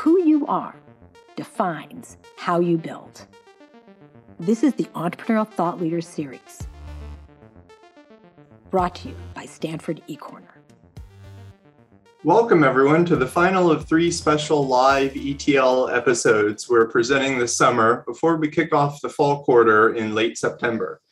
Who you are defines how you build. This is the Entrepreneurial Thought Leaders Series, brought to you by Stanford eCorner. Welcome, everyone, to the final of three special live ETL episodes we're presenting this summer before we kick off the fall quarter in late September.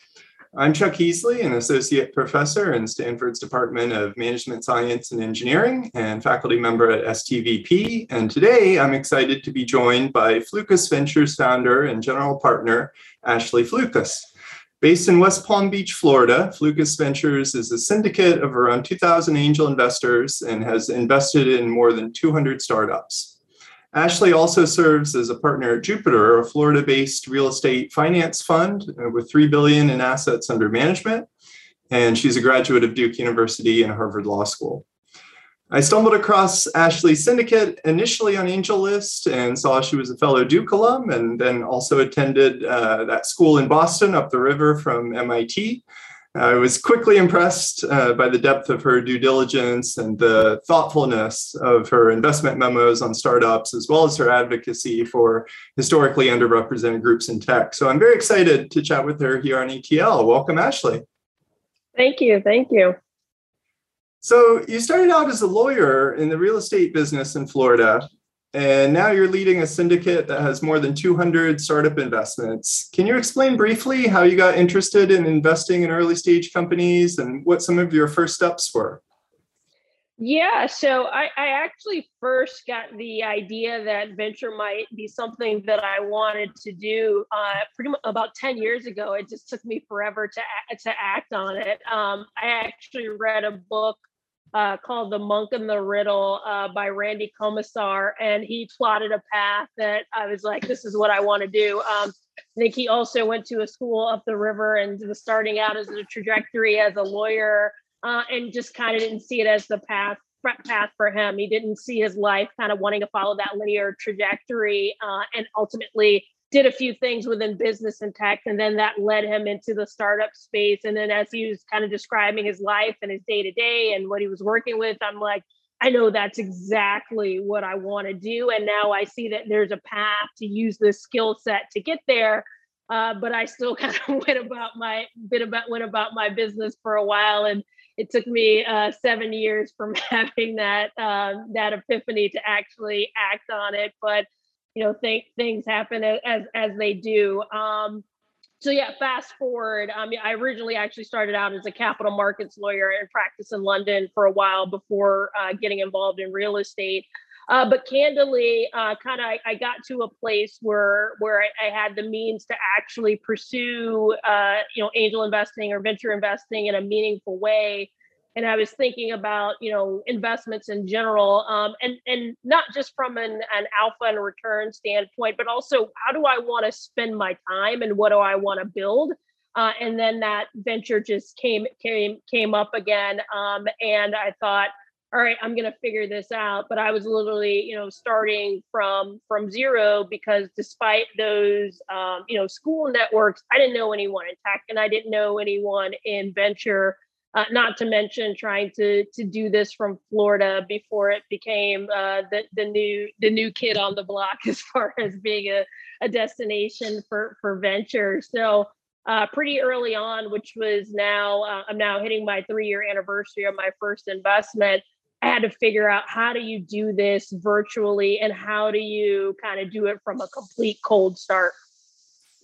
I'm Chuck Eesley, an associate professor in Stanford's Department of Management Science and Engineering and faculty member at STVP. And today I'm excited to be joined by Flucas Ventures founder and general partner, Ashley Flucas. Based in West Palm Beach, Florida, Flucas Ventures is a syndicate of around 2,000 angel investors and has invested in more than 200 startups. Ashley also serves as a partner at Jupiter, a Florida-based real estate finance fund uh, with 3 billion in assets under management, and she's a graduate of Duke University and Harvard Law School. I stumbled across Ashley's syndicate initially on AngelList and saw she was a fellow Duke alum and then also attended uh, that school in Boston up the river from MIT. I was quickly impressed uh, by the depth of her due diligence and the thoughtfulness of her investment memos on startups, as well as her advocacy for historically underrepresented groups in tech. So I'm very excited to chat with her here on ETL. Welcome, Ashley. Thank you. Thank you. So you started out as a lawyer in the real estate business in Florida, and now you're leading a syndicate that has more than 200 startup investments. Can you explain briefly how you got interested in investing in early stage companies and what some of your first steps were? Yeah, so I, I, actually first got the idea that venture might be something that I wanted to do uh, pretty much about 10 years ago. It just took me forever to, to act on it. Um, I actually read a book uh, called The Monk and the Riddle uh, by Randy Komisar. And he plotted a path that I was like, this is what I want to do. Um, I think he also went to a school up the river and was starting out as a trajectory as a lawyer uh, and just kind of didn't see it as the path path for him. He didn't see his life kind of wanting to follow that linear trajectory uh, and ultimately did a few things within business and tech and then that led him into the startup space. And then as he was kind of describing his life and his day to day and what he was working with i'm like i know that's exactly what i want to do. And now i see that there's a path to use this skill set to get there. Uh, but i still kind of went about my bit about went about my business for a while. And it took me uh, seven years from having that uh, that epiphany to actually act on it. But you know think things happen as as they do. Um so yeah fast forward um i originally actually started out as a capital markets lawyer and practiced in london for a while before uh, getting involved in real estate. Uh, but candidly uh, kind of I, I, got to a place where where I, I had the means to actually pursue uh, you know angel investing or venture investing in a meaningful way and I was thinking about you know investments in general, um, and and not just from an, an alpha and return standpoint, but also how do I want to spend my time and what do I want to build. Uh, and then that venture just came came came up again, um, and I thought, all right, I'm gonna figure this out. But I was literally you know starting from from zero because despite those um, you know school networks, I didn't know anyone in tech, and I didn't know anyone in venture uh, not to mention trying to to do this from Florida before it became uh, the the new the new kid on the block as far as being a, a destination for for venture. So uh, pretty early on, which was now uh, I'm now hitting my three year anniversary of my first investment. I had to figure out how do you do this virtually and how do you kind of do it from a complete cold start.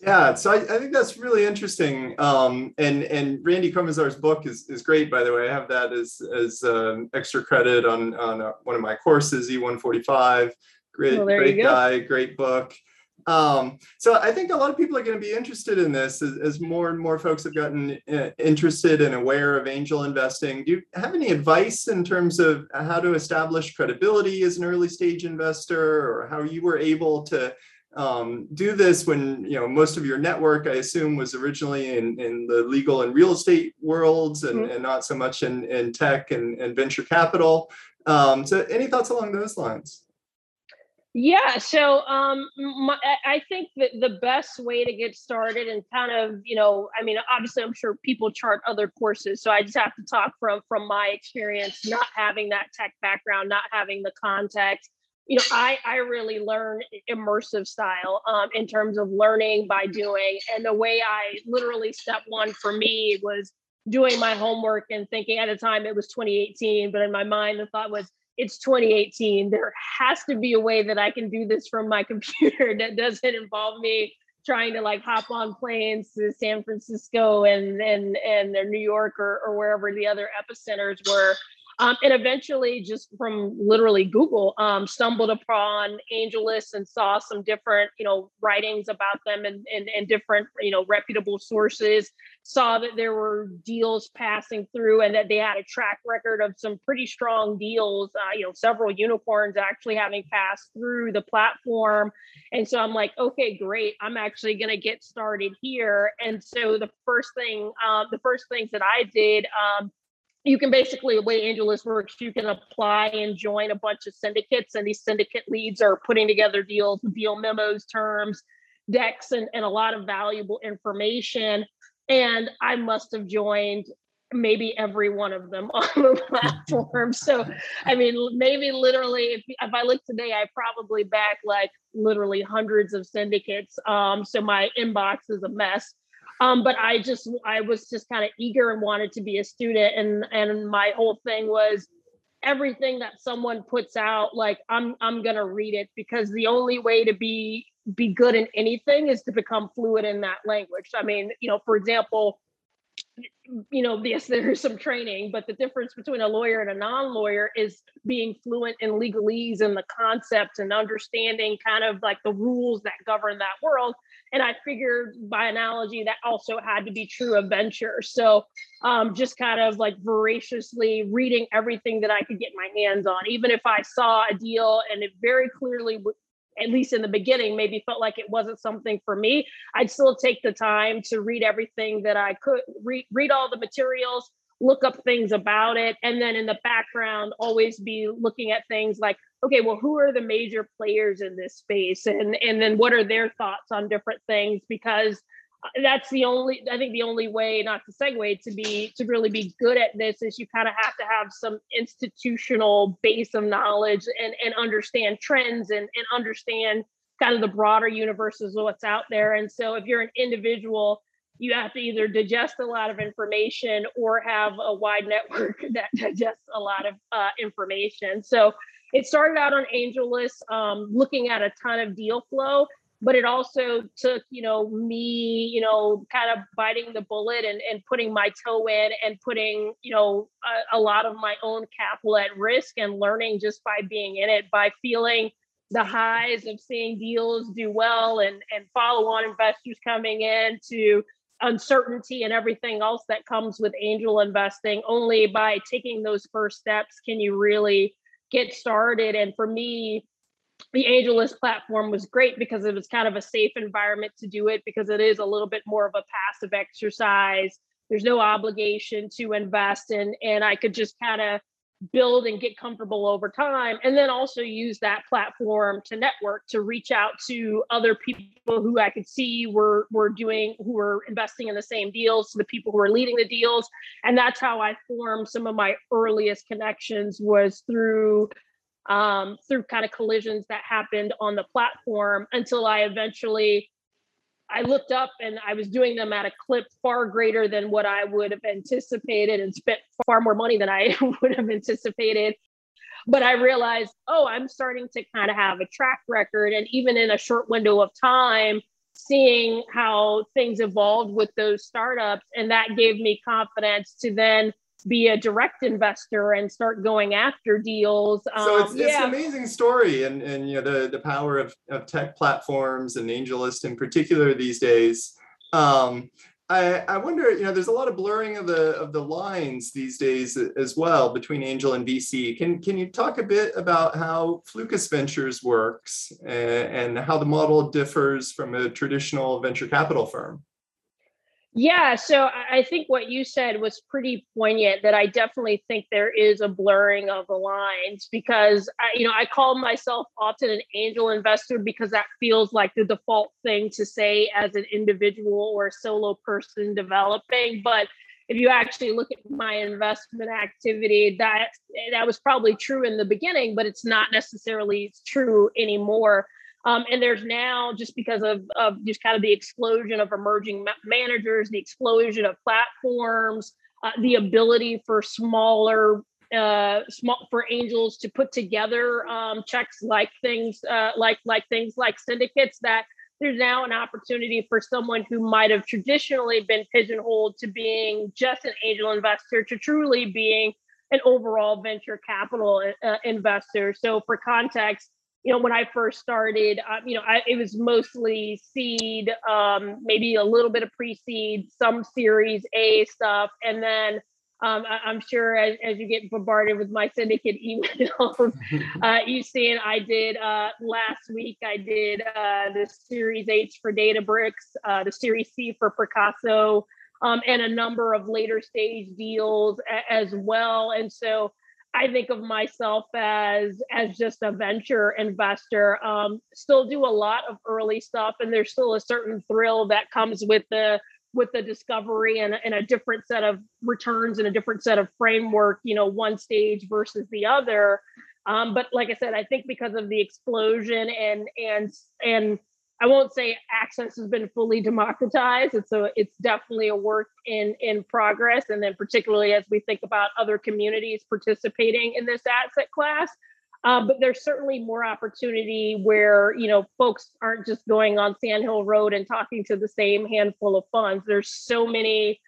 Yeah, so I, I, think that's really interesting. Um, and and Randy Komisar's book is, is great, by the way. I have that as as um, extra credit on on uh, one of my courses, E145. Great, well, great guy, great book. Um, so I think a lot of people are going to be interested in this as, as more and more folks have gotten uh, interested and aware of angel investing. Do you have any advice in terms of how to establish credibility as an early stage investor, or how you were able to um, do this when you know most of your network, I assume, was originally in, in the legal and real estate worlds and, mm-hmm. and not so much in, in tech and, and venture capital. Um, so, any thoughts along those lines? Yeah, so um, my, I think that the best way to get started and kind of, you know, I mean, obviously, I'm sure people chart other courses, so I just have to talk from from my experience, not having that tech background, not having the context you know, I I really learn immersive style um, in terms of learning by doing, and the way I literally step one for me was doing my homework and thinking at the time it was 2018, but in my mind the thought was it's 2018. There has to be a way that I can do this from my computer that doesn't involve me trying to like hop on planes to San Francisco and and and New York or, or wherever the other epicenters were. Um, and eventually, just from literally Google, um, stumbled upon AngelList and saw some different, you know, writings about them and, and, and different, you know, reputable sources. Saw that there were deals passing through and that they had a track record of some pretty strong deals. Uh, you know, several unicorns actually having passed through the platform. And so I'm like, okay, great. I'm actually going to get started here. And so the first thing, um, the first things that I did. Um, you can basically the way AngelList works, you can apply and join a bunch of syndicates, and these syndicate leads are putting together deals, deal memos, terms, decks, and, and a lot of valuable information. And I must have joined maybe every one of them on the platform. so, I mean, maybe literally, if, if I look today, I probably back like literally hundreds of syndicates. Um, so my inbox is a mess. Um, but I just I was just kind of eager and wanted to be a student, and and my whole thing was everything that someone puts out, like I'm I'm gonna read it because the only way to be be good in anything is to become fluent in that language. I mean, you know, for example, you know, yes, there's some training, but the difference between a lawyer and a non-lawyer is being fluent in legalese and the concepts and understanding kind of like the rules that govern that world. And I figured by analogy that also had to be true of venture. So um, just kind of like voraciously reading everything that I could get my hands on, even if I saw a deal and it very clearly at least in the beginning, maybe felt like it wasn't something for me, I'd still take the time to read everything that I could, read, read all the materials, look up things about it, and then in the background, always be looking at things like, okay, well, who are the major players in this space, and and then what are their thoughts on different things? Because that's the only i think the only way not to segue to be to really be good at this is you kind of have to have some institutional base of knowledge and and understand trends and and understand kind of the broader universe of what's out there. And so if you're an individual you have to either digest a lot of information or have a wide network that digests a lot of uh, information. So it started out on AngelList um, looking at a ton of deal flow but it also took you know me you know kind of biting the bullet and, and putting my toe in and putting you know a, a, lot of my own capital at risk and learning just by being in it by feeling the highs of seeing deals do well and and follow on investors coming in to uncertainty and everything else that comes with angel investing. Only by taking those first steps can you really get started. And for me the AngelList platform was great because it was kind of a safe environment to do it because it is a little bit more of a passive exercise. There's no obligation to invest in, and I could just kind of build and get comfortable over time and then also use that platform to network to reach out to other people who I could see were were doing who were investing in the same deals to the people who were leading the deals and that's how I formed some of my earliest connections was through um, through kind of collisions that happened on the platform until I eventually I looked up and I was doing them at a clip far greater than what I would have anticipated and spent far more money than I would have anticipated. But I realized, oh, I'm starting to kind of have a track record. And even in a short window of time, seeing how things evolved with those startups. And that gave me confidence to then be a direct investor and start going after deals. so it's, um, it's an amazing story, and and you know the the power of, of tech platforms and AngelList in particular these days. Um, I, I wonder, you know, there's a lot of blurring of the of the lines these days as well between angel and VC. Can can you talk a bit about how Flucas Ventures works and, and how the model differs from a traditional venture capital firm? Yeah, so I think what you said was pretty poignant. That I definitely think there is a blurring of the lines because I, you know I call myself often an angel investor because that feels like the default thing to say as an individual or a solo person developing. But if you actually look at my investment activity, that that was probably true in the beginning, but it's not necessarily true anymore. Um, and there's now just because of, of just kind of the explosion of emerging ma- managers, the explosion of platforms, uh, the ability for smaller uh, small for angels to put together um, checks like things uh, like like things like syndicates that there's now an opportunity for someone who might have traditionally been pigeonholed to being just an angel investor to truly being an overall venture capital uh, investor. So, for context, you know, when I first started, uh, you know, I, it was mostly seed, um, maybe a little bit of pre-seed, some Series A stuff, and then um, I, am sure as, as, you get bombarded with my syndicate emails, uh, you've seen I did uh, last week. I did uh, the Series H for Databricks, uh, the Series C for Picasso, um, and a number of later stage deals as well. And so I think of myself as as just a venture investor. Um, still do a lot of early stuff, and there's still a certain thrill that comes with the with the discovery and, and a different set of returns and a different set of framework. You know, one stage versus the other. Um, but like I said, I think because of the explosion and and and I won't say access has been fully democratized. It's a it's definitely a work in in progress. And then particularly as we think about other communities participating in this asset class. Um, but there's certainly more opportunity where you know folks aren't just going on Sandhill Road and talking to the same handful of funds. There's so many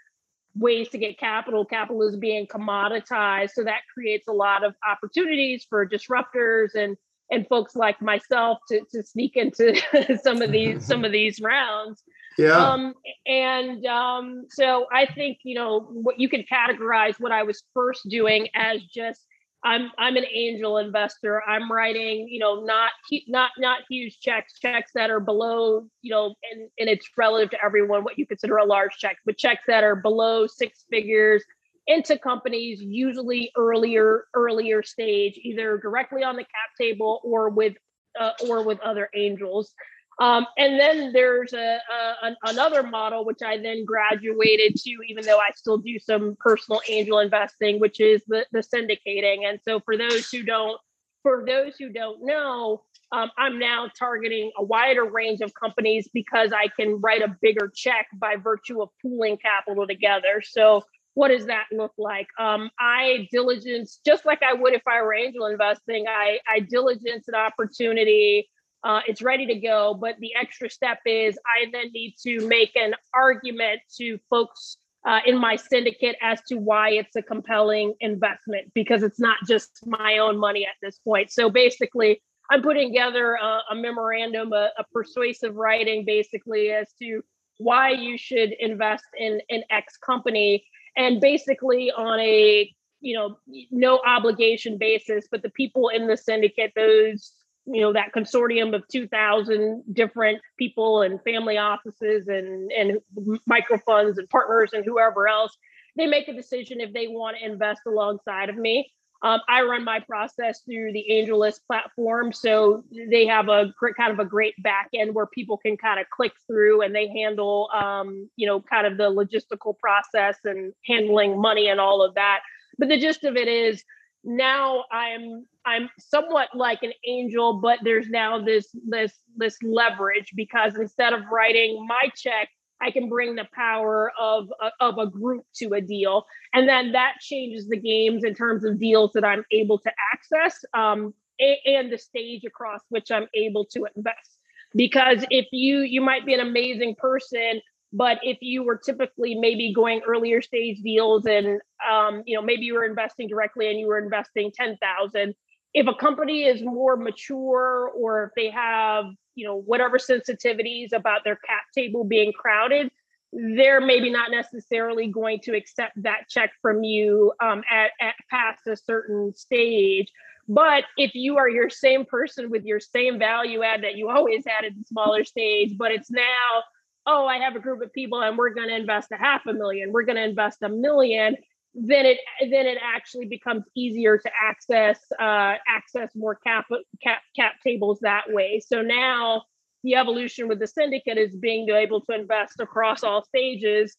ways to get capital. Capital is being commoditized, so that creates a lot of opportunities for disruptors and and folks like myself to to sneak into some of these some of these rounds. Yeah. Um, and um, so I think you know what you can categorize what I was first doing as just I'm I'm an angel investor. I'm writing, you know, not not not huge checks, checks that are below, you know, and and it's relative to everyone what you consider a large check, but checks that are below six figures into companies usually earlier earlier stage either directly on the cap table or with uh, or with other angels. Um, and then there's a, a, another model which i then graduated to even though i still do some personal angel investing which is the, the syndicating. And so for those who don't for those who don't know um, i'm now targeting a wider range of companies because i can write a bigger check by virtue of pooling capital together. So what does that look like? Um, I diligence just like I would if I were angel investing. I, I diligence an opportunity. Uh, it's ready to go, but the extra step is I then need to make an argument to folks uh, in my syndicate as to why it's a compelling investment because it's not just my own money at this point. So basically, I'm putting together a, a memorandum, a, a persuasive writing, basically as to why you should invest in an X company and basically on a you know no obligation basis but the people in the syndicate those you know that consortium of 2000 different people and family offices and and micro funds and partners and whoever else they make a decision if they want to invest alongside of me um, I run my process through the AngelList platform. So they have a kind of a great back end where people can kind of click through and they handle, um, you know, kind of the logistical process and handling money and all of that. But the gist of it is now I'm I'm somewhat like an angel, but there's now this this this leverage because instead of writing my check I can bring the power of, of a group to a deal. And then that changes the games in terms of deals that I'm able to access um, and the stage across which I'm able to invest. Because if you, you might be an amazing person, but if you were typically maybe going earlier stage deals and, um, you know, maybe you were investing directly and you were investing 10,000, if a company is more mature or if they have you know whatever sensitivities about their cap table being crowded they're maybe not necessarily going to accept that check from you um, at, at past a certain stage. But if you are your same person with your same value add that you always had at the smaller stage but it's now oh i have a group of people and we're going to invest a half a million we're going to invest a million then it then it actually becomes easier to access uh, access more cap, cap cap tables that way. So now the evolution with the syndicate is being able to invest across all stages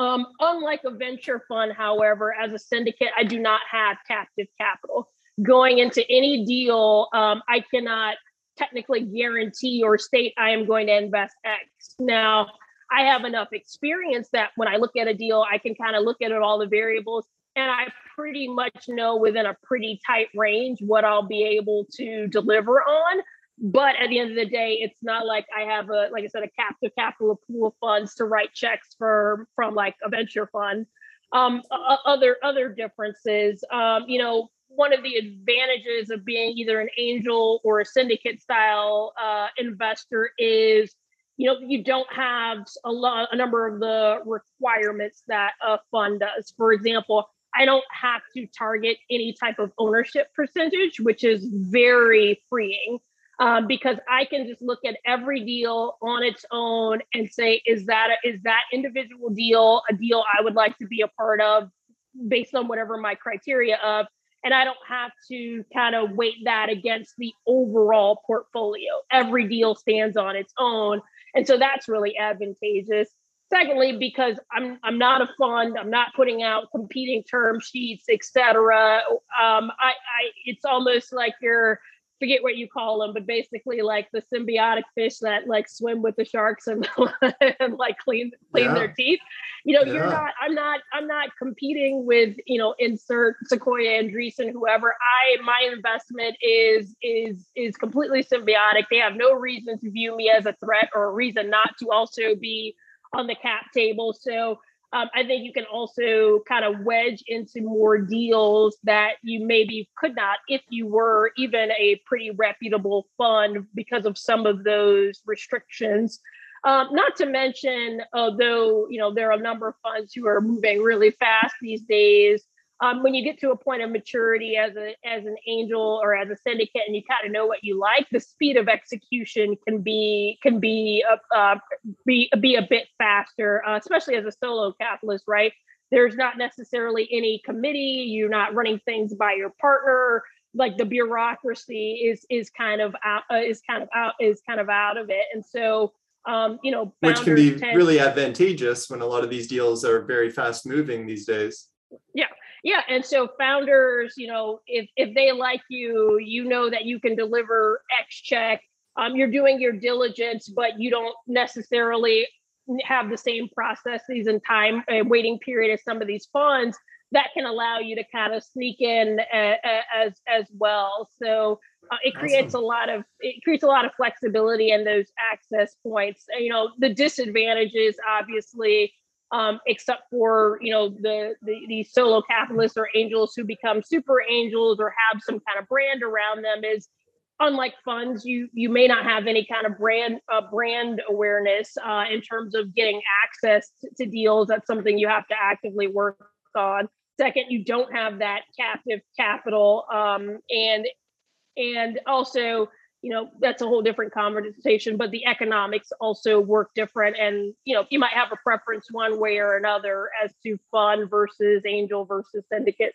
Um, unlike a venture fund, however, as a syndicate, I do not have captive capital. Going into any deal, um, I cannot technically guarantee or state I am going to invest X. Now, I have enough experience that when I look at a deal, I can kind of look at all the variables, and I pretty much know within a pretty tight range what I'll be able to deliver on. But at the end of the day, it's not like I have a, like I said, a captive capital pool of funds to write checks for from like a venture fund. Um, other other differences, um, you know, one of the advantages of being either an angel or a syndicate style uh, investor is you know you don't have a lot a number of the requirements that a fund does for example i don't have to target any type of ownership percentage which is very freeing um, because i can just look at every deal on its own and say is that a, is that individual deal a deal i would like to be a part of based on whatever my criteria of and I don't have to kind of weight that against the overall portfolio. Every deal stands on its own. And so that's really advantageous. Secondly, because I'm I'm not a fund, I'm not putting out competing term sheets, etc. Um, I, I it's almost like you're forget what you call them, but basically like the symbiotic fish that like swim with the sharks and, and like clean clean yeah. their teeth. You know, yeah. you're not. I'm not. I'm not competing with you know insert Sequoia Andreessen whoever. I my investment is is is completely symbiotic. They have no reason to view me as a threat or a reason not to also be on the cap table. So um, I think you can also kind of wedge into more deals that you maybe could not if you were even a pretty reputable fund because of some of those restrictions. Um, not to mention, although you know there are a number of funds who are moving really fast these days, um, when you get to a point of maturity as a as an angel or as a syndicate and you kind of know what you like the speed of execution can be can be uh, uh, be, be a bit faster uh, especially as a solo capitalist right? There's not necessarily any committee you're not running things by your partner. Like the bureaucracy is is kind of out uh, is kind of out is kind of out of it. And so um, you know which can be tend- really advantageous when a lot of these deals are very fast moving these days. Yeah yeah and so founders you know if if they like you you know that you can deliver x check. Um, you're doing your diligence but you don't necessarily have the same processes and time and waiting period as some of these funds that can allow you to kind of sneak in as as well. So uh, it creates awesome. a lot of it creates a lot of flexibility in those access points. You know the disadvantages obviously um, except for you know the, the solo capitalists or angels who become super angels or have some kind of brand around them is unlike funds you you may not have any kind of brand uh, brand awareness uh, in terms of getting access to, to deals. That's something you have to actively work on. Second you don't have that captive capital um, and and also you know that's a whole different conversation but the economics also work different. And you know you might have a preference one way or another as to fund versus angel versus syndicate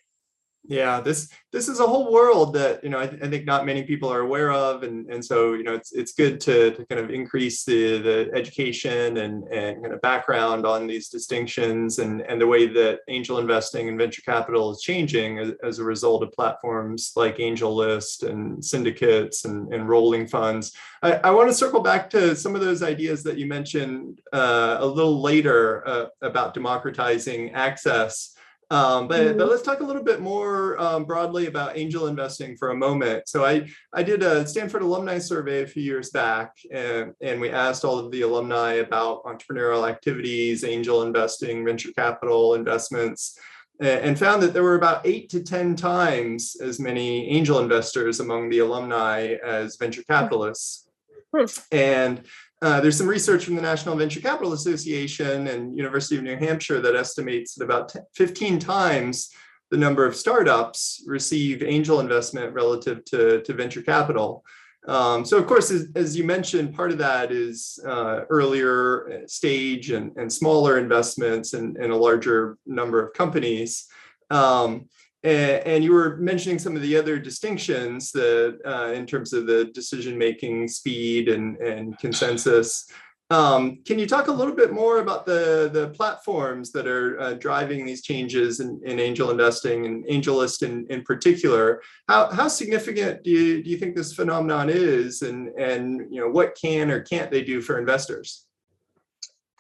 yeah this this is a whole world that you know I, I, think not many people are aware of and and so you know it's it's good to, to kind of increase the the education and and kind of background on these distinctions and and the way that angel investing and venture capital is changing as, as a result of platforms like AngelList and syndicates and, and rolling funds. I, I want to circle back to some of those ideas that you mentioned uh, a little later uh, about democratizing access um, but, mm-hmm. but let's talk a little bit more um, broadly about angel investing for a moment. So I, I did a Stanford alumni survey a few years back, and, and we asked all of the alumni about entrepreneurial activities, angel investing, venture capital investments, and found that there were about eight to 10 times as many angel investors among the alumni as venture hmm. capitalists. Hmm. And uh, there's some research from the National Venture Capital Association and University of New Hampshire that estimates that about 10, 15 times the number of startups receive angel investment relative to, to venture capital. Um, so of course, as, as, you mentioned, part of that is uh, earlier stage and, and smaller investments and, and, a larger number of companies. Um, and, you were mentioning some of the other distinctions that uh, in terms of the decision making speed and, and consensus Um, can you talk a little bit more about the, the platforms that are uh, driving these changes in, in, angel investing and AngelList in, in particular? How, how significant do you, do you think this phenomenon is and, and you know, what can or can't they do for investors?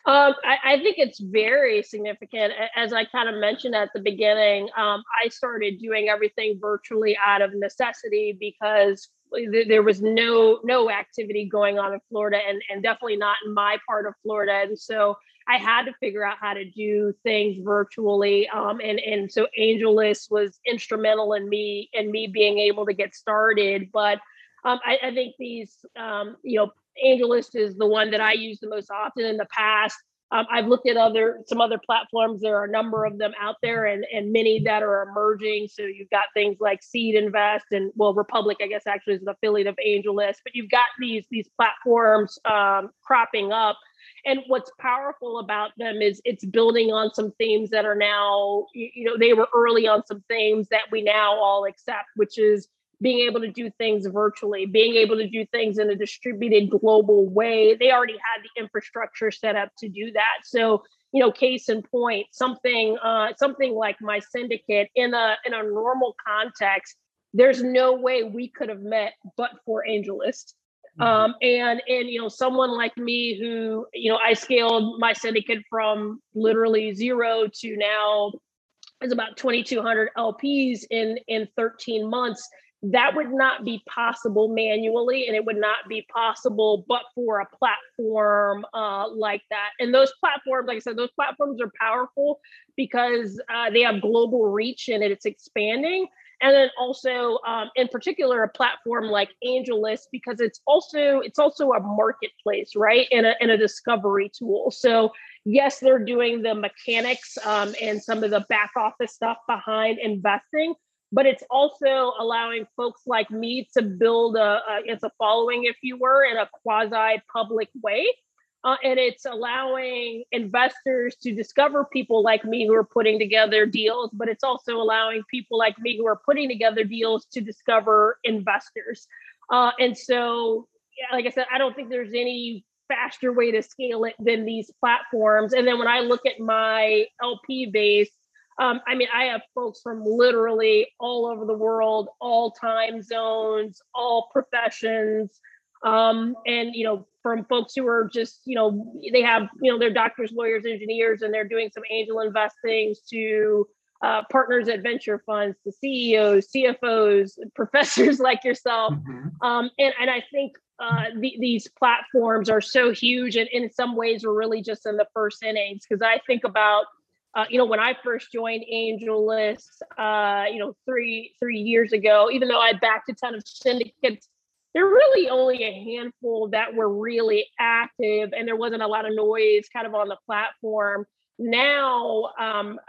Um, I, I, think it's very significant. As I kind of mentioned at the beginning, um, I started doing everything virtually out of necessity because there was no no activity going on in Florida, and and definitely not in my part of Florida. And so I had to figure out how to do things virtually. Um, and and so AngelList was instrumental in me in me being able to get started. But um, I, I, think these, um, you know, AngelList is the one that I use the most often in the past. Um, I've looked at other some other platforms. There are a number of them out there, and and many that are emerging. So you've got things like Seed Invest, and well, Republic, I guess, actually is an affiliate of AngelList. But you've got these these platforms um, cropping up, and what's powerful about them is it's building on some themes that are now, you know, they were early on some themes that we now all accept, which is being able to do things virtually, being able to do things in a distributed global way. They already had the infrastructure set up to do that. So, you know, case in point, something uh, something like my syndicate in a in a normal context, there's no way we could have met but for AngelList. Mm-hmm. Um, and and you know, someone like me who you know, I scaled my syndicate from literally zero to now is about 2,200 LPs in in 13 months that would not be possible manually and it would not be possible but for a platform uh, like that. And those platforms like i said those platforms are powerful because uh, they have global reach and it's expanding. And then also um, in particular a platform like AngelList because it's also it's also a marketplace right and a, and a discovery tool. So yes they're doing the mechanics um, and some of the back office stuff behind investing but it's also allowing folks like me to build a, a it's a following if you were in a quasi public way. Uh, and it's allowing investors to discover people like me who are putting together deals but it's also allowing people like me who are putting together deals to discover investors. Uh, and so yeah, like i said i don't think there's any faster way to scale it than these platforms. And then when i look at my lp base um, I mean, I have folks from literally all over the world, all time zones, all professions. Um, and, you know, from folks who are just, you know, they have, you know, they're doctors, lawyers, engineers, and they're doing some angel investing to uh, partners at venture funds, to CEOs, CFOs, professors like yourself. Mm-hmm. Um, and, and I think uh, the, these platforms are so huge. And in some ways, we're really just in the first innings because I think about uh, you know, when I first joined AngelList, uh, you know, three three years ago, even though I backed a ton of syndicates, there were really only a handful that were really active, and there wasn't a lot of noise kind of on the platform. Now, um,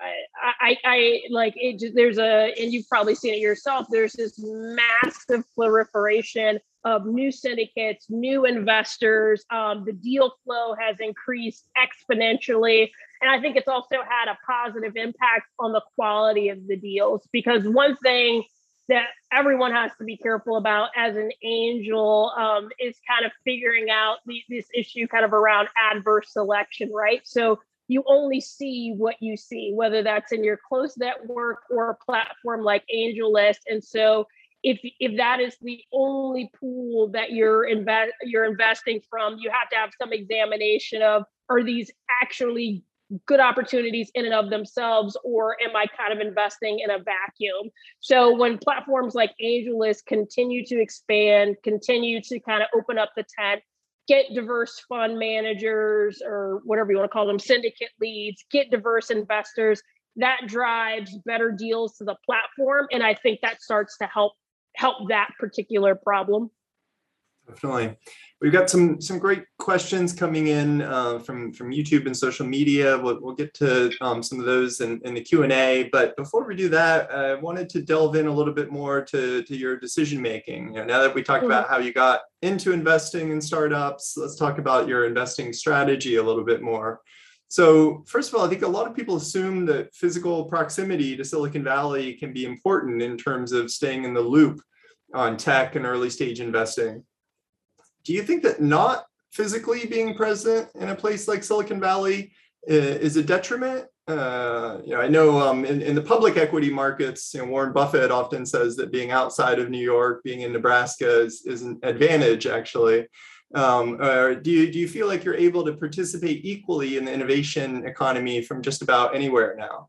I, I, I like it. Just, there's a, and you've probably seen it yourself. There's this massive proliferation of new syndicates, new investors. Um, the deal flow has increased exponentially. And I think it's also had a positive impact on the quality of the deals because one thing that everyone has to be careful about as an angel um, is kind of figuring out the, this issue kind of around adverse selection, right? So you only see what you see, whether that's in your close network or a platform like AngelList. And so if if that is the only pool that you're invest you're investing from, you have to have some examination of are these actually good opportunities in and of themselves or am i kind of investing in a vacuum? So when platforms like AngelList continue to expand continue to kind of open up the tent get diverse fund managers or whatever you want to call them syndicate leads get diverse investors that drives better deals to the platform and i think that starts to help help that particular problem Definitely. We've got some some great questions coming in uh, from from YouTube and social media. We'll, we'll get to um, some of those in, in the Q and A. But before we do that, I wanted to delve in a little bit more to to your decision making. You know, now that we talked mm-hmm. about how you got into investing in startups, let's talk about your investing strategy a little bit more. So, first of all, I think a lot of people assume that physical proximity to Silicon Valley can be important in terms of staying in the loop on tech and early stage investing do you think that not physically being present in a place like Silicon Valley is a detriment? Uh, you know, I know um, in, in the public equity markets, you know, Warren Buffett often says that being outside of New York, being in Nebraska is, is an advantage actually. Um, or do you, do you feel like you're able to participate equally in the innovation economy from just about anywhere now?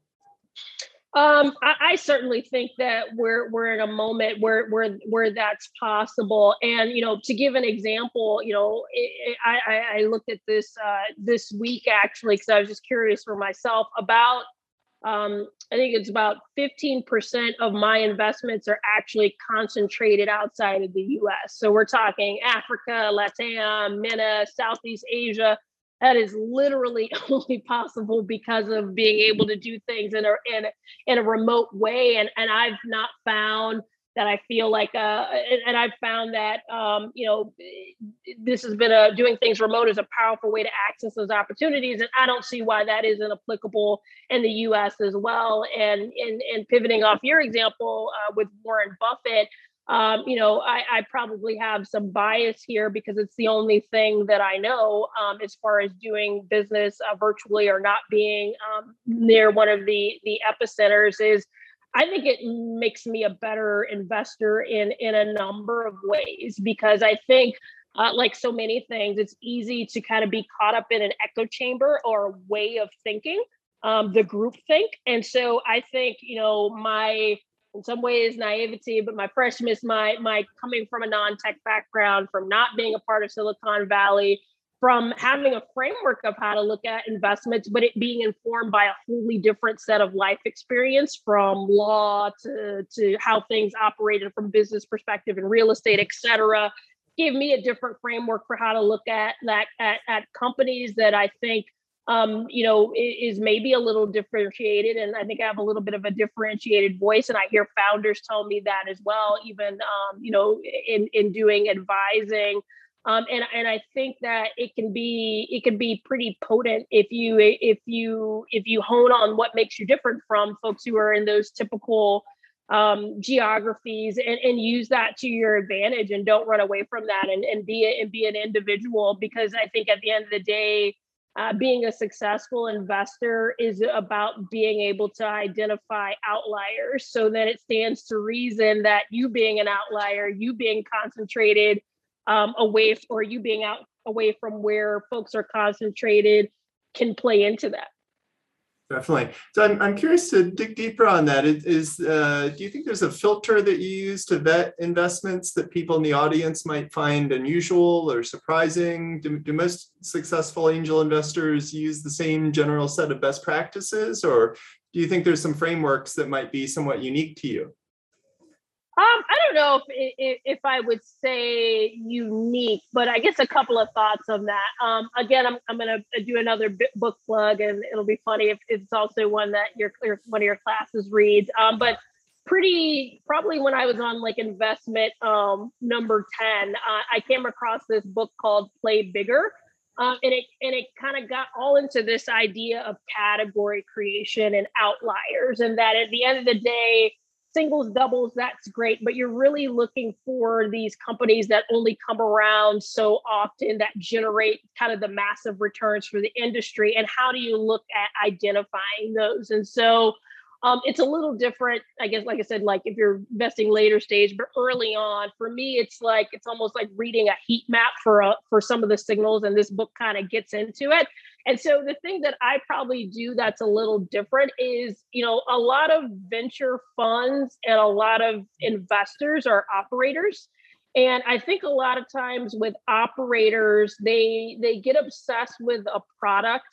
Um, I, I, certainly think that we're we're in a moment where where where that's possible. And you know, to give an example, you know, it, I, I looked at this uh, this week actually because I was just curious for myself about. Um, I think it's about 15% of my investments are actually concentrated outside of the US. So we're talking Africa, Latam, MENA, Southeast Asia that is literally only possible because of being able to do things in a in, in a remote way and and I've not found that I feel like uh and, and I've found that um you know this has been a doing things remote is a powerful way to access those opportunities and I don't see why that isn't applicable in the US as well and and and pivoting off your example uh, with Warren Buffett um, you know, I, I, probably have some bias here because it's the only thing that I know um, as far as doing business uh, virtually or not being um, near one of the the epicenters. Is I think it makes me a better investor in in a number of ways because I think. Uh, like so many things, it's easy to kind of be caught up in an echo chamber or a way of thinking, um, the group think. And so I think, you know, my in some ways naivety, but my freshness, my my coming from a non-tech background, from not being a part of Silicon Valley, from having a framework of how to look at investments, but it being informed by a wholly different set of life experience from law to, to how things operated from business perspective and real estate, et cetera, gave me a different framework for how to look at that at, at companies that I think um, you know, is maybe a little differentiated. And I think I have a little bit of a differentiated voice. And I hear founders tell me that as well, even, um, you know, in, in doing advising. Um, and, and I think that it can be it can be pretty potent if you if you if you hone on what makes you different from folks who are in those typical um, geographies and, and use that to your advantage and don't run away from that and, and be a, and be an individual because I think at the end of the day uh, being a successful investor is about being able to identify outliers so that it stands to reason that you being an outlier, you being concentrated um, away, or you being out away from where folks are concentrated can play into that. Definitely. So I'm, I'm curious to dig deeper on that. Is uh, do you think there's a filter that you use to vet investments that people in the audience might find unusual or surprising? Do, do most successful angel investors use the same general set of best practices, or do you think there's some frameworks that might be somewhat unique to you? Um, I don't know if, if, if I would say unique, but I guess a couple of thoughts on that. Um, again, I'm I'm gonna do another book plug, and it'll be funny if it's also one that your, your one of your classes reads. Um, but pretty probably when I was on like investment um number ten, uh, I came across this book called Play Bigger. Um, and it and it kind of got all into this idea of category creation and outliers, and that at the end of the day, singles, doubles, that's great. But you're really looking for these companies that only come around so often that generate kind of the massive returns for the industry. And how do you look at identifying those? And so um, it's a little different, I guess, like I said, like if you're investing later stage, but early on, for me, it's like it's almost like reading a heat map for a, for some of the signals, and this book kind of gets into it. And so the thing that I probably do that's a little different is, you know, a lot of venture funds and a lot of investors are operators. And I think a lot of times with operators, they they get obsessed with a product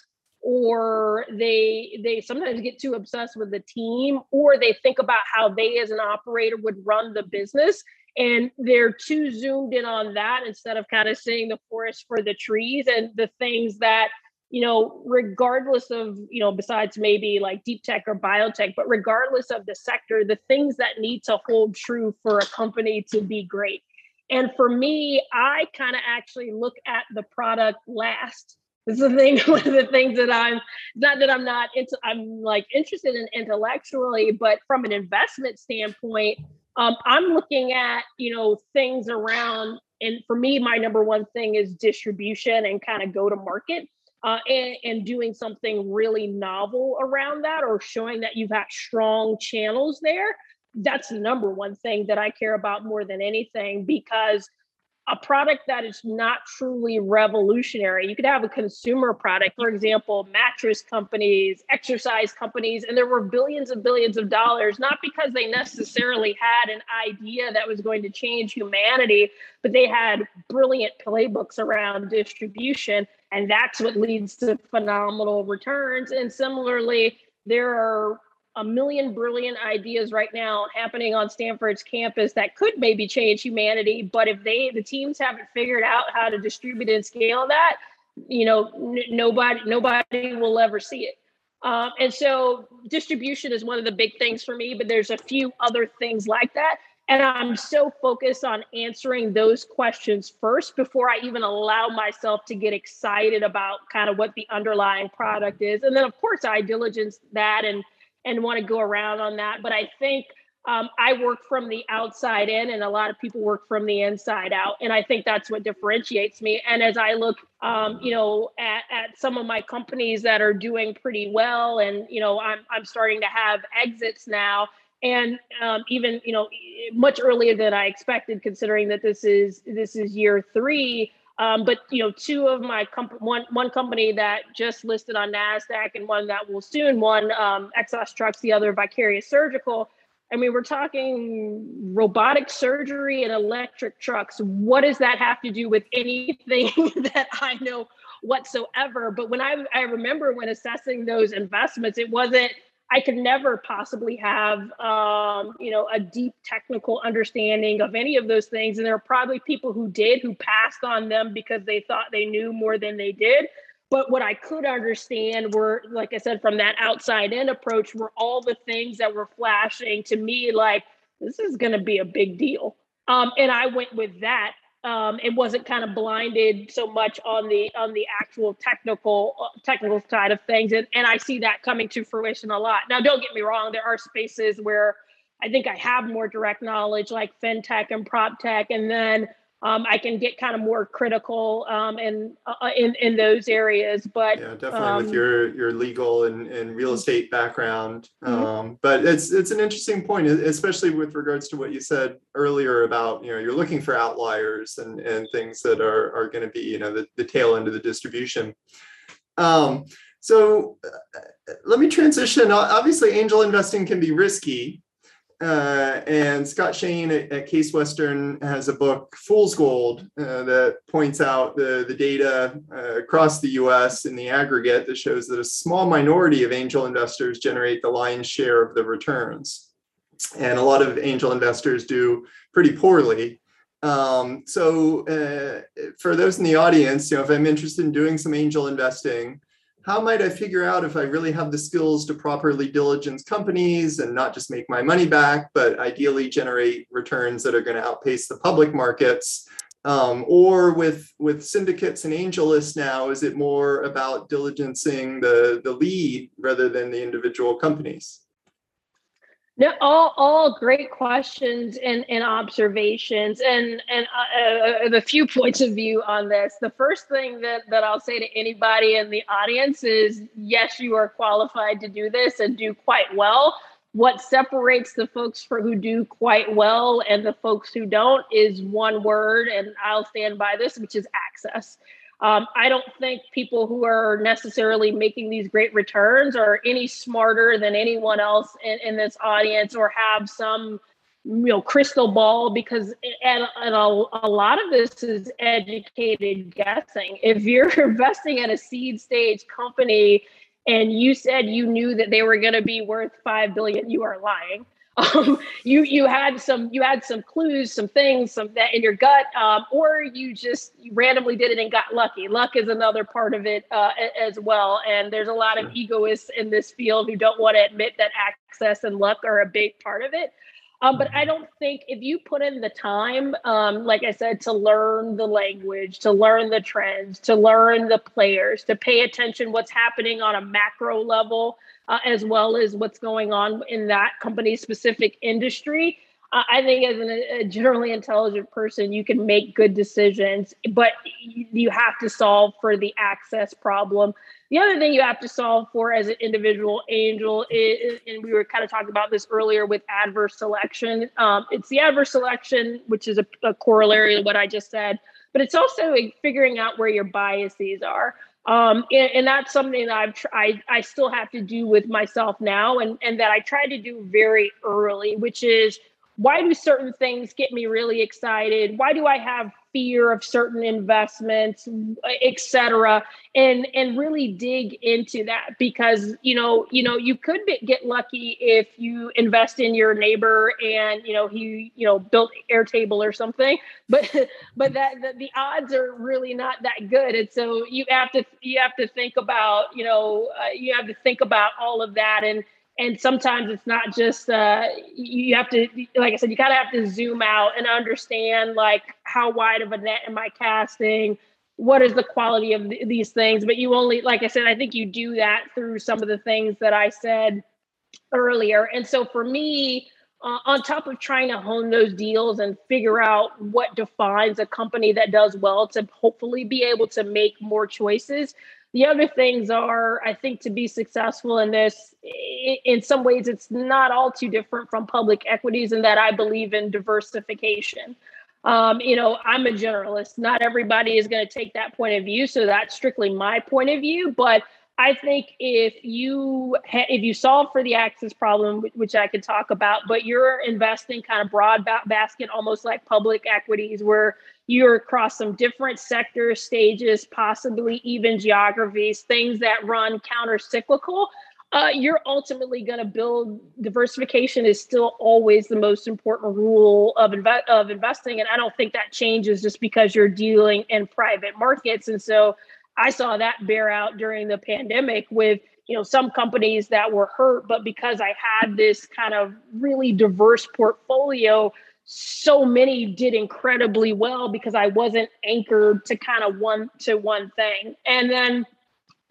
or they they sometimes get too obsessed with the team or they think about how they as an operator would run the business and they're too zoomed in on that instead of kind of seeing the forest for the trees and the things that you know, regardless of, you know, besides maybe like deep tech or biotech, but regardless of the sector, the things that need to hold true for a company to be great. And for me, I kind of actually look at the product last. Is the thing, one of the things that I'm not that I'm not into, I'm like interested in intellectually, but from an investment standpoint, um, I'm looking at, you know, things around and for me, my number one thing is distribution and kind of go to market. Uh, and, and, doing something really novel around that or showing that you've got strong channels there that's the number one thing that i care about more than anything because a product that is not truly revolutionary. You could have a consumer product, for example, mattress companies, exercise companies, and there were billions and billions of dollars, not because they necessarily had an idea that was going to change humanity, but they had brilliant playbooks around distribution. And that's what leads to phenomenal returns. And similarly, there are a million brilliant ideas right now happening on Stanford's campus that could maybe change humanity. But if they, the teams haven't figured out how to distribute and scale that, you know, n- nobody, nobody will ever see it. Um, and so distribution is one of the big things for me, but there's a few other things like that. And I'm so focused on answering those questions first before I even allow myself to get excited about kind of what the underlying product is. And then, of course, I diligence that and and want to go around on that. But I think um, I work from the outside in, and a lot of people work from the inside out. And I think that's what differentiates me. And as I look, um, you know, at, at some of my companies that are doing pretty well, and you know, I'm I'm starting to have exits now, and um, even you know, much earlier than I expected, considering that this is this is year three. Um, but you know, two of my comp- one one company that just listed on Nasdaq and one that will soon, one um, Xos Trucks, the other Vicarious Surgical. I mean, we're talking robotic surgery and electric trucks. What does that have to do with anything that I know whatsoever? But when I I remember when assessing those investments, it wasn't I could never possibly have, um, you know, a deep technical understanding of any of those things. And there are probably people who did who passed on them because they thought they knew more than they did. But what I could understand were, like I said, from that outside in approach, were all the things that were flashing to me like, this is going to be a big deal. Um, and I went with that um, it wasn't kind of blinded so much on the on the actual technical uh, technical side of things. And, and i see that coming to fruition a lot. Now don't get me wrong there are spaces where i think i have more direct knowledge like fintech and prop tech and then um, I can get kind of more critical um, in, uh, in in those areas. But yeah, definitely um, with your your legal and, and real mm-hmm. estate background. Mm-hmm. Um, but it's it's an interesting point, especially with regards to what you said earlier about you know you're looking for outliers and and things that are are going to be you know the, the tail end of the distribution. Um, so uh, let me transition. Obviously, angel investing can be risky. Uh, and Scott Shane at, at, Case Western has a book, Fool's Gold, uh, that points out the, the data uh, across the US in the aggregate that shows that a small minority of angel investors generate the lion's share of the returns. And a lot of angel investors do pretty poorly. Um, so, uh, for those in the audience, you know, if I'm interested in doing some angel investing, how might I figure out if I really have the skills to properly diligence companies and not just make my money back, but ideally generate returns that are going to outpace the public markets? Um, or with with syndicates and AngelList now, is it more about diligencing the the lead rather than the individual companies? No, all all great questions and, and observations, and and uh, uh, few points of view on this. The first thing that that I'll say to anybody in the audience is, yes, you are qualified to do this and do quite well. What separates the folks for who do quite well and the folks who don't is one word, and I'll stand by this, which is access. Um, I don't think people who are necessarily making these great returns are any smarter than anyone else in, in this audience or have some you know crystal ball because and, and a, a lot of this is educated guessing. If you're investing in a seed stage company and you said you knew that they were going to be worth 5 billion you are lying um, you you had some you had some clues, some things, some that in your gut, um, or you just randomly did it and got lucky. Luck is another part of it uh, as well. And there's a lot of egoists in this field who don't want to admit that access and luck are a big part of it. Um, but I don't think if you put in the time, um, like I said, to learn the language, to learn the trends, to learn the players, to pay attention what's happening on a macro level, uh, as well as what's going on in that company specific industry. I think as an, a generally intelligent person, you can make good decisions, but you have to solve for the access problem. The other thing you have to solve for as an individual angel is, and we were kind of talking about this earlier with adverse selection. Um, it's the adverse selection, which is a, a corollary of what I just said, but it's also figuring out where your biases are. Um, and, and, that's something that I've tried, I still have to do with myself now, and, and that I try to do very early, which is why do certain things get me really excited? Why do i have fear of certain investments etc and and really dig into that because you know you know you could be, get lucky if you invest in your neighbor and you know he you know built airtable or something but but that the, odds are really not that good. And so you have to you have to think about you know uh, you have to think about all of that and and sometimes it's not just uh, you have to like i said you gotta have to zoom out and understand like how wide of a net am i casting? What is the quality of th- these things? But you only like i said i think you do that through some of the things that i said earlier. And so for me uh, on top of trying to hone those deals and figure out what defines a company that does well to hopefully be able to make more choices the other things are, I think, to be successful in this, in some ways, it's not all too different from public equities in that I believe in diversification. Um, you know, I'm a generalist. Not everybody is going to take that point of view, so that's strictly my point of view. But I think if you ha- if you solve for the access problem, which I could talk about, but you're investing kind of broad ba- basket, almost like public equities, where you're across some different sectors, stages, possibly even geographies, things that run counter cyclical. Uh, you're ultimately going to build diversification is still always the most important rule of, inve- of investing and i don't think that changes just because you're dealing in private markets and so I saw that bear out during the pandemic with you know some companies that were hurt but because I had this kind of really diverse portfolio so many did incredibly well because I wasn't anchored to kind of one to one thing. And then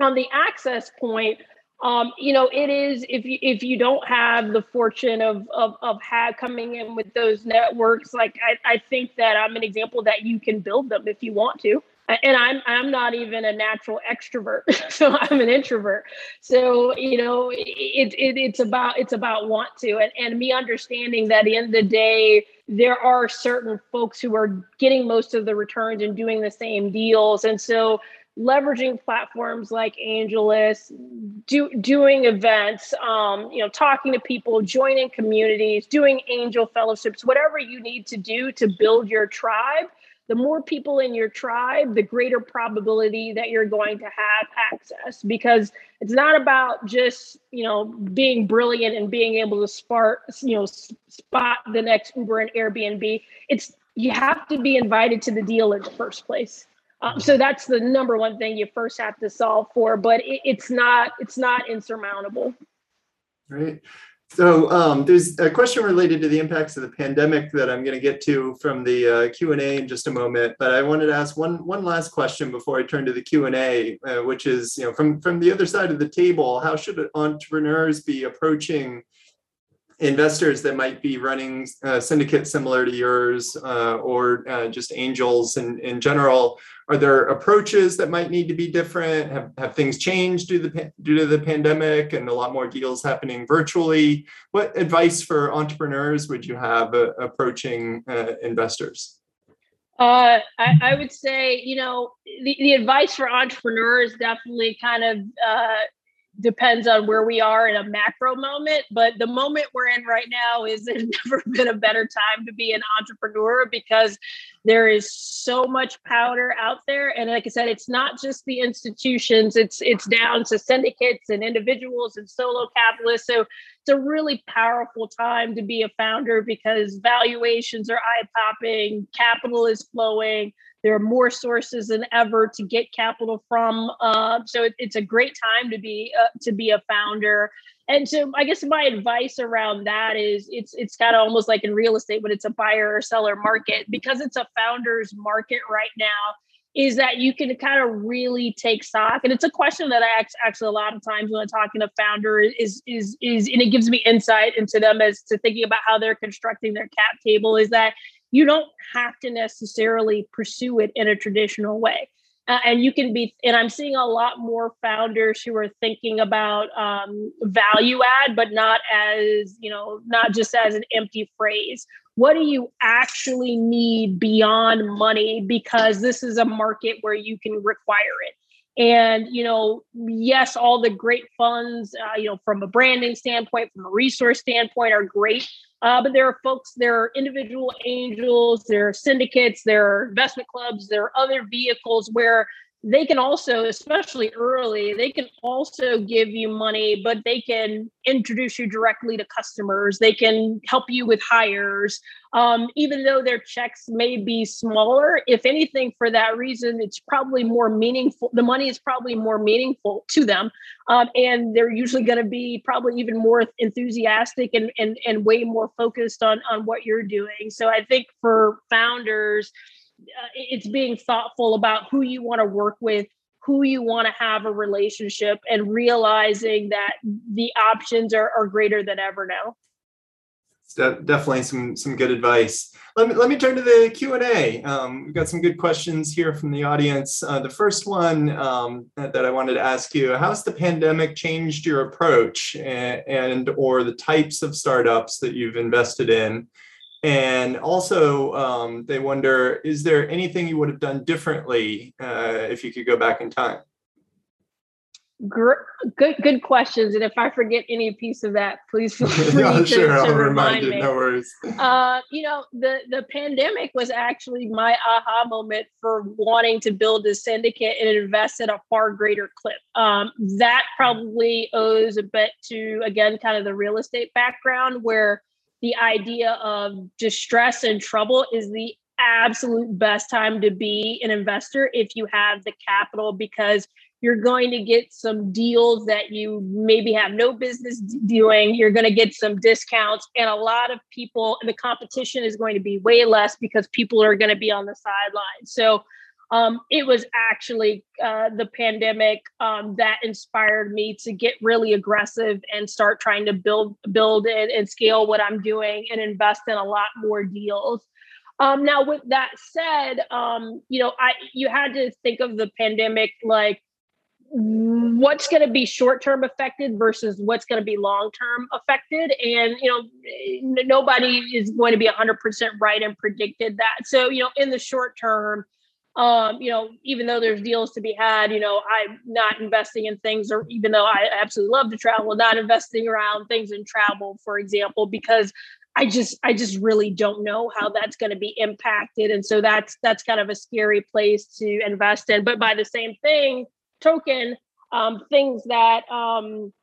on the access point, um, you know, it is if you if you don't have the fortune of of of have coming in with those networks, like I, I think that I'm an example that you can build them if you want to and i'm i'm not even a natural extrovert so i'm an introvert. So you know it, it it's about it's about want to and, and me understanding that in the day there are certain folks who are getting most of the returns and doing the same deals. And so leveraging platforms like AngelList, do, doing events, um, you know, talking to people, joining communities, doing angel fellowships, whatever you need to do to build your tribe the more people in your tribe, the greater probability that you're going to have access because it's not about just, you know, being brilliant and being able to spark, you know, spot the next Uber and Airbnb. It's you have to be invited to the deal in the first place. Um, so that's the number one thing you first have to solve for, but it, it's not it's not insurmountable. Right. So um, there's a question related to the impacts of the pandemic that I'm going to get to from the uh, Q&A in just a moment. But I wanted to ask one, one last question before I turn to the Q&A, uh, which is, you know, from, from the other side of the table, how should entrepreneurs be approaching investors that might be running uh, syndicates similar to yours uh, or uh, just angels in, in general. Are there approaches that might need to be different? Have, have things changed due to, the, due to the pandemic and a lot more deals happening virtually? What advice for entrepreneurs would you have uh, approaching uh, investors? Uh, I, I, would say, you know, the, the advice for entrepreneurs definitely kind of depends on where we are in a macro moment. But the moment we're in right now is there's never been a better time to be an entrepreneur because there is so much powder out there. And like I said, it's not just the institutions, it's it's down to syndicates and individuals and solo capitalists. So it's a really powerful time to be a founder because valuations are eye popping, capital is flowing there are more sources than ever to get capital from. Uh, so it, it's a great time to be uh, to be a founder. And so I guess my advice around that is it's it's kind of almost like in real estate when it's a buyer or seller market because it's a founder's market right now. is that you can kind of really take stock and it's a question that i actually a lot of times when i'm talking to founder is is is and it gives me insight into them as to thinking about how they're constructing their cap table is that you don't have to necessarily pursue it in a traditional way uh, and you can be and i'm seeing a lot more founders who are thinking about um, value add but not as you know not just as an empty phrase. What do you actually need beyond money? Because this is a market where you can require it. And you know yes all the great funds uh, you know from a branding standpoint from a resource standpoint are great uh, but there are folks, there are individual angels, there are syndicates, there are investment clubs, there are other vehicles where they can also, especially early, they can also give you money, but they can introduce you directly to customers. They can help you with hires. Um, even though their checks may be smaller, if anything, for that reason, it's probably more meaningful. The money is probably more meaningful to them. Um, and they're usually going to be probably even more enthusiastic and, and, and way more focused on, on what you're doing. So I think for founders, uh, it's being thoughtful about who you want to work with who you want to have a relationship and realizing that the options are, are greater than ever now. De- definitely some some good advice. Let me let me turn to the q&a um, we've got some good questions here from the audience. Uh, the first one um, that, that, i wanted to ask you how's the pandemic changed your approach and, and or the types of startups that you've invested in and also, um, they wonder is there anything you would have done differently uh, if you could go back in time? Good, good questions. And if I forget any piece of that, please feel free no, to, sure, to I'll remind you. me. No worries. Uh, you know, the the pandemic was actually my aha moment for wanting to build a syndicate and invest at a far greater clip. Um, that probably owes a bit to again, kind of the real estate background where the idea of distress and trouble is the absolute best time to be an investor if you have the capital because you're going to get some deals that you maybe have no business doing. You're going to get some discounts, and a lot of people, the competition is going to be way less because people are going to be on the sidelines. So, um, it was actually uh, the pandemic um, that inspired me to get really aggressive and start trying to build build and, and scale what i'm doing and invest in a lot more deals. Um, now with that said um, you know i you had to think of the pandemic like what's going to be short term affected versus what's going to be long term affected? And you know nobody is going to be 100% right and predicted that. So you know in the short term um, you know, even though there's deals to be had, you know, I'm not investing in things, or even though I absolutely love to travel, not investing around things in travel, for example, because I just I just really don't know how that's going to be impacted, and so that's that's kind of a scary place to invest in. But by the same thing, token, um, things that um,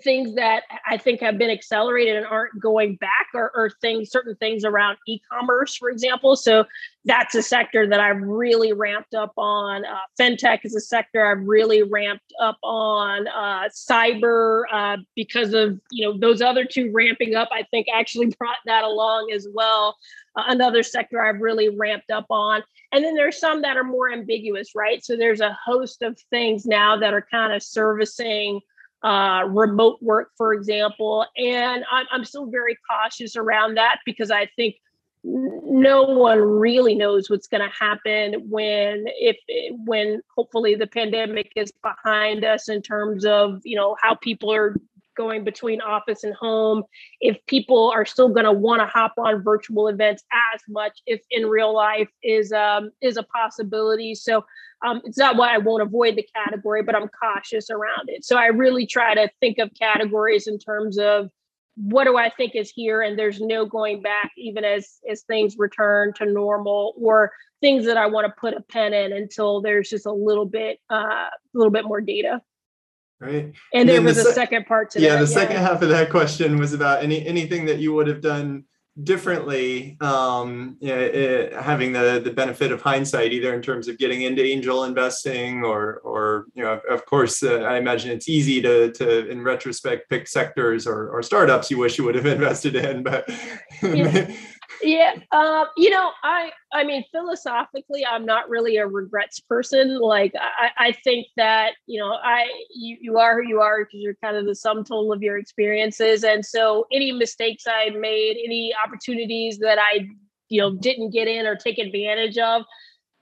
things that I think have been accelerated and aren't going back or, or things, certain things around e-commerce, for example. So that's a sector that I've really ramped up on. Uh, FinTech is a sector I've really ramped up on. Uh, cyber, uh, because of, you know, those other two ramping up, I think actually brought that along as well. Uh, another sector I've really ramped up on. And then there's some that are more ambiguous, right? So there's a host of things now that are kind of servicing uh, remote work, for example. And I'm, I'm still very cautious around that because I think no one really knows what's going to happen when if when hopefully the pandemic is behind us in terms of you know how people are going between office and home if people are still going to want to hop on virtual events as much if in real life is um is a possibility so um, it's not why I won't avoid the category, but I'm cautious around it. So I really try to think of categories in terms of what do I think is here, and there's no going back, even as as things return to normal, or things that I want to put a pen in until there's just a little bit, uh, a little bit more data. Right. And, and there was the a second part to yeah, that. The yeah, the second half of that question was about any anything that you would have done differently um, it, having the, the benefit of hindsight either in terms of getting into angel investing or or you know of course uh, i imagine it's easy to to in retrospect pick sectors or, or startups you wish you would have invested in but yeah. yeah, um, you know, I I mean, philosophically, I'm not really a regrets person. Like, I, I think that you know, I you, you are who you are because you're kind of the sum total of your experiences, and so any mistakes I made, any opportunities that I you know didn't get in or take advantage of,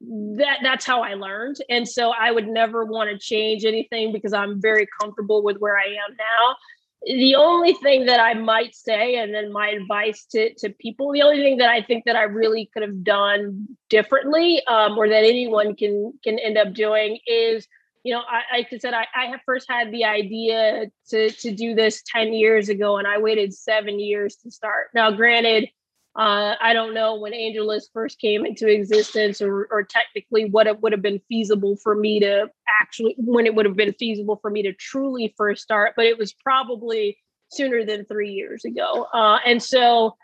that that's how I learned. And so I would never want to change anything because I'm very comfortable with where I am now the only thing that I might say, and then my advice to, to people, the only thing that I think that I really could have done differently, um, or that anyone can can end up doing is, you know, I, like I said, I, I first had the idea to to do this 10 years ago, and I waited seven years to start. Now, granted, uh, I don't know when AngelList first came into existence or, or technically what it would have been feasible for me to actually, when it would have been feasible for me to truly first start, but it was probably sooner than three years ago. Uh, and so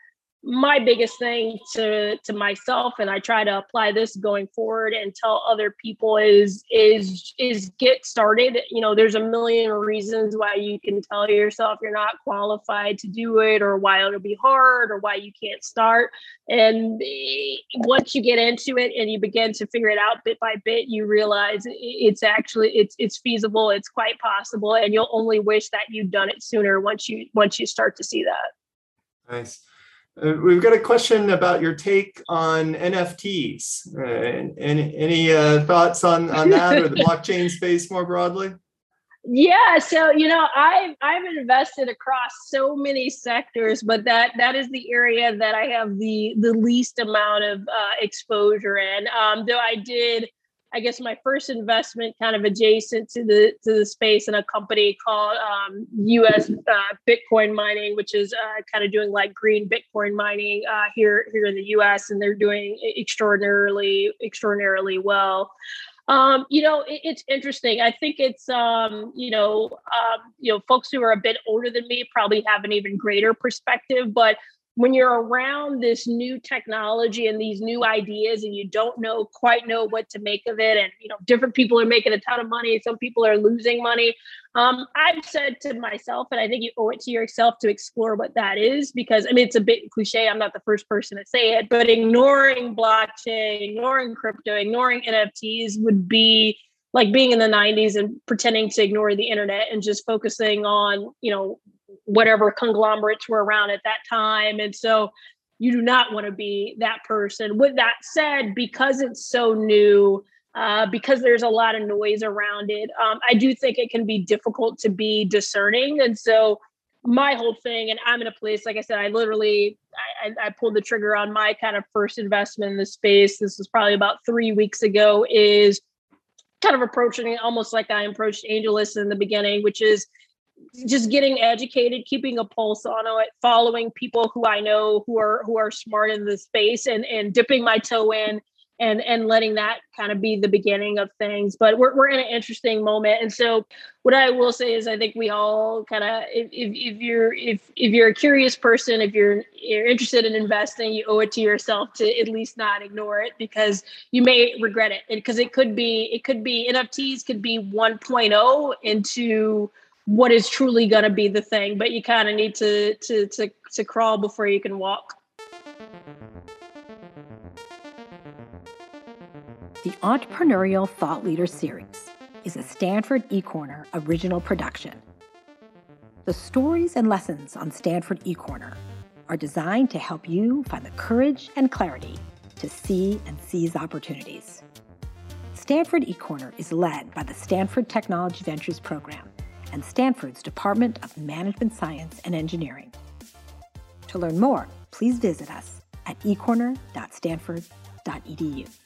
my biggest thing to to myself and i try to apply this going forward and tell other people is is is get started. You know there's a million reasons why you can tell yourself you're not qualified to do it or why it'll be hard or why you can't start. And eh, once you get into it and you begin to figure it out bit by bit you realize it's actually it's it's feasible it's quite possible and you'll only wish that you'd done it sooner once you once you start to see that. Nice uh, we've got a question about your take on NFTs. Uh, any any uh, thoughts on, on that or the blockchain space more broadly? Yeah, so you know, I've I've invested across so many sectors, but that that is the area that I have the the least amount of uh, exposure in. Um, though I did I guess my first investment kind of adjacent to the to the space in a company called um, US uh, Bitcoin Mining, which is uh, kind of doing like green Bitcoin mining uh, here here in the US, and they're doing extraordinarily extraordinarily well. Um, you know, it, it's interesting. I think it's um, you know um, you know folks who are a bit older than me probably have an even greater perspective, but when you're around this new technology and these new ideas and you don't know quite know what to make of it and you know different people are making a ton of money some people are losing money. Um, i've said to myself and i think you owe it to yourself to explore what that is because i mean it's a bit cliche i'm not the first person to say it but ignoring blockchain ignoring crypto ignoring nfts would be like being in the 90s and pretending to ignore the internet and just focusing on you know whatever conglomerates were around at that time. And so you do not want to be that person. With that said, because it's so new, uh, because there's a lot of noise around it, um, I do think it can be difficult to be discerning. And so my whole thing, and I'm in a place, like I said, I literally I, I pulled the trigger on my kind of first investment in the space. This was probably about three weeks ago. Is kind of approaching almost like I approached AngelList in the beginning, which is just getting educated, keeping a pulse on it, following people who I know who are who are smart in the space, and and dipping my toe in and and letting that kind of be the beginning of things. But we're we're in an interesting moment, and so what I will say is I think we all kind of if, if, you're if if you're a curious person, if you're you're interested in investing, you owe it to yourself to at least not ignore it because you may regret it because it could be it could be NFTs could be 1.0 into what is truly going to be the thing but you kind of need to to to to crawl before you can walk. The entrepreneurial thought leader series is a stanford ecorner original production. The stories and lessons on stanford ecorner are designed to help you find the courage and clarity to see and seize opportunities. Stanford ecorner is led by the stanford technology ventures program and Stanford's Department of Management Science and Engineering. To learn more, please visit us at ecorner.stanford.edu.